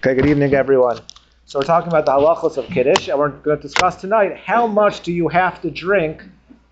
Okay, good evening, everyone. So we're talking about the halachos of kiddush, and we're going to discuss tonight how much do you have to drink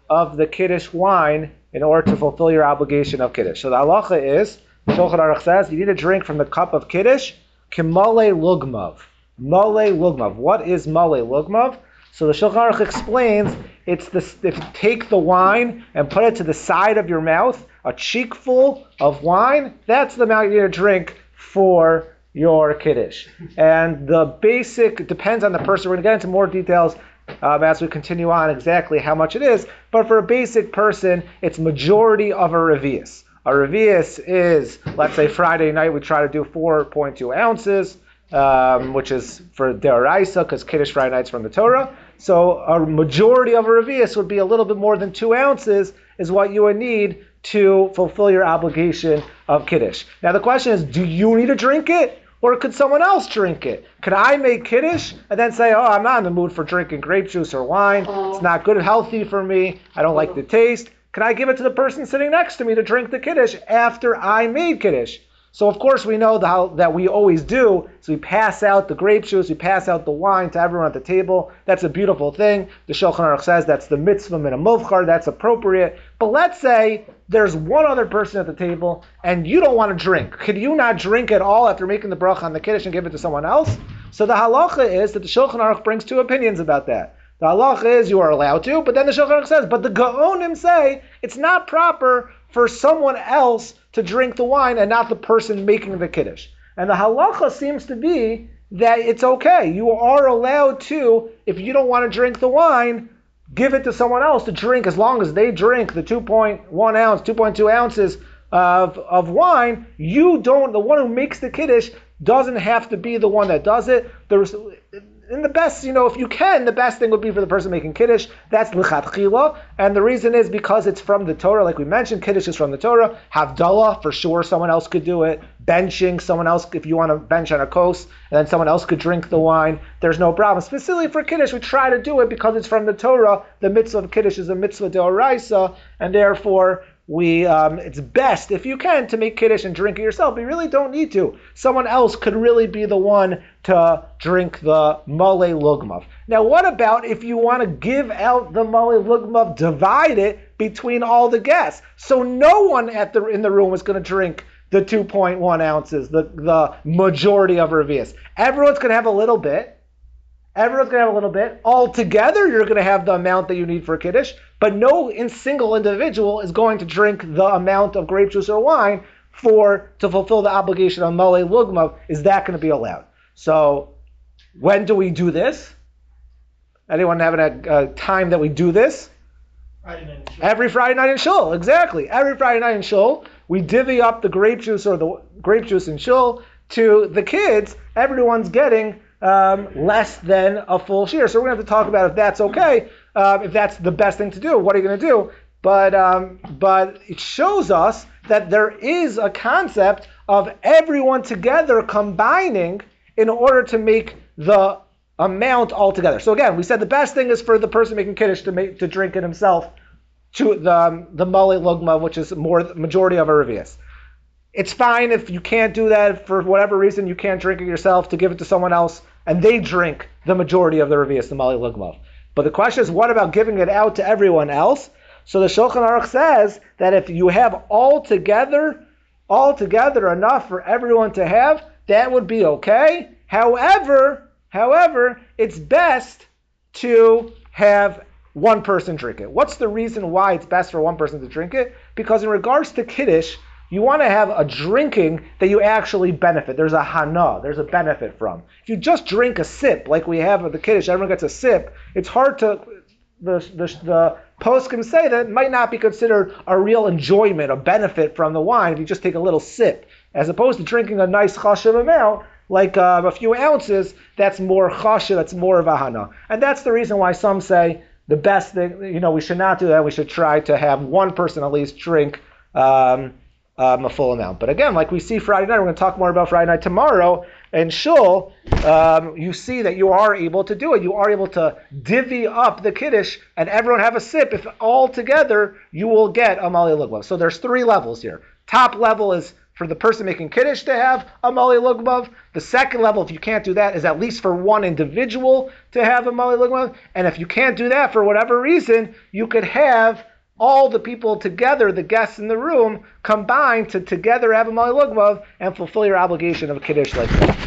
of the kiddush wine in order to fulfill your obligation of kiddush. So the halacha is, Shulchan Aruch says, you need to drink from the cup of kiddush, kimale lugmav. Male lugmav. What is male lugmav? So the Shulchan Aruch explains it's the if you take the wine and put it to the side of your mouth, a cheekful of wine, that's the amount you need to drink for your kiddush. And the basic depends on the person. We're to get into more details um, as we continue on exactly how much it is. But for a basic person, it's majority of a revius. A revius is, let's say Friday night, we try to do 4.2 ounces, um, which is for deraisa, because Kiddush Friday night's from the Torah. So a majority of a revius would be a little bit more than two ounces, is what you would need to fulfill your obligation of Kiddush. Now the question is, do you need to drink it? Or could someone else drink it? Could I make kiddush and then say, "Oh, I'm not in the mood for drinking grape juice or wine. It's not good and healthy for me. I don't like the taste." Can I give it to the person sitting next to me to drink the kiddush after I made kiddush? So of course we know how, that we always do. So we pass out the grape juice, we pass out the wine to everyone at the table. That's a beautiful thing. The Shulchan Aruch says that's the mitzvah min a movchar. That's appropriate. But let's say there's one other person at the table and you don't want to drink. Could you not drink at all after making the bracha on the kiddush and give it to someone else? So the halacha is that the Shulchan Aruch brings two opinions about that. The halacha is you are allowed to, but then the Shulchan Aruch says, but the Gaonim say it's not proper for someone else to drink the wine and not the person making the kiddush. And the halacha seems to be that it's okay. You are allowed to, if you don't want to drink the wine, give it to someone else to drink as long as they drink the 2.1 ounce, 2.2 ounces of, of wine. You don't, the one who makes the kiddush doesn't have to be the one that does it. There's, in the best, you know, if you can, the best thing would be for the person making kiddush. That's lichatchila, and the reason is because it's from the Torah, like we mentioned. Kiddush is from the Torah. Havdalah, for sure, someone else could do it. Benching, someone else, if you want to bench on a kos, and then someone else could drink the wine. There's no problem. Specifically for kiddush, we try to do it because it's from the Torah. The mitzvah of kiddush is a mitzvah deoraisa, and therefore we um, it's best if you can to make kiddush and drink it yourself. But you really don't need to. Someone else could really be the one to drink the male lugmav. Now, what about if you want to give out the male lugmav, divide it between all the guests, so no one at the in the room is going to drink the 2.1 ounces, the the majority of revius. Everyone's going to have a little bit. Everyone's going to have a little bit. Altogether, you're going to have the amount that you need for kiddush. But no in single individual is going to drink the amount of grape juice or wine for to fulfill the obligation of male lugma. Is that going to be allowed? So, when do we do this? Anyone having a, a time that we do this? Friday Every Friday night in Shul, exactly. Every Friday night in Shul, we divvy up the grape juice or the grape juice in Shul to the kids. Everyone's getting um, less than a full share. So we're going to have to talk about if that's okay, uh, if that's the best thing to do. What are you going to do? But um, but it shows us that there is a concept of everyone together combining in order to make the amount altogether. So again, we said the best thing is for the person making kiddush to make to drink it himself to the um, the mali lugma, which is more majority of a revius. It's fine if you can't do that for whatever reason, you can't drink it yourself to give it to someone else, and they drink the majority of the revius, the mali lugmav. But the question is, what about giving it out to everyone else? So the Shulchan Aruch says that if you have all together, all together enough for everyone to have, that would be okay. However, however, it's best to have one person drink it. What's the reason why it's best for one person to drink it? Because in regards to Kiddush, you want to have a drinking that you actually benefit. There's a hana, there's a benefit from. If you just drink a sip, like we have at the kiddush, everyone gets a sip, it's hard to, the, the, the post can say that it might not be considered a real enjoyment, a benefit from the wine if you just take a little sip. As opposed to drinking a nice chashav amount, like uh, a few ounces, that's more chashav, that's more of a hana. And that's the reason why some say the best thing, you know, we should not do that. We should try to have one person at least drink um, um, a full amount. But again, like we see Friday night, we're going to talk more about Friday night tomorrow. And shul, um, you see that you are able to do it. You are able to divvy up the kiddush, and everyone have a sip. If all together, you will get a mali lugwa. So there's three levels here. Top level is for the person making kiddush to have a mali lugmav. The second level, if you can't do that, is at least for one individual to have a mali lugmav. And if you can't do that for whatever reason, you could have all the people together, the guests in the room, combine to together have a mali lugmav and fulfill your obligation of a kiddush like that.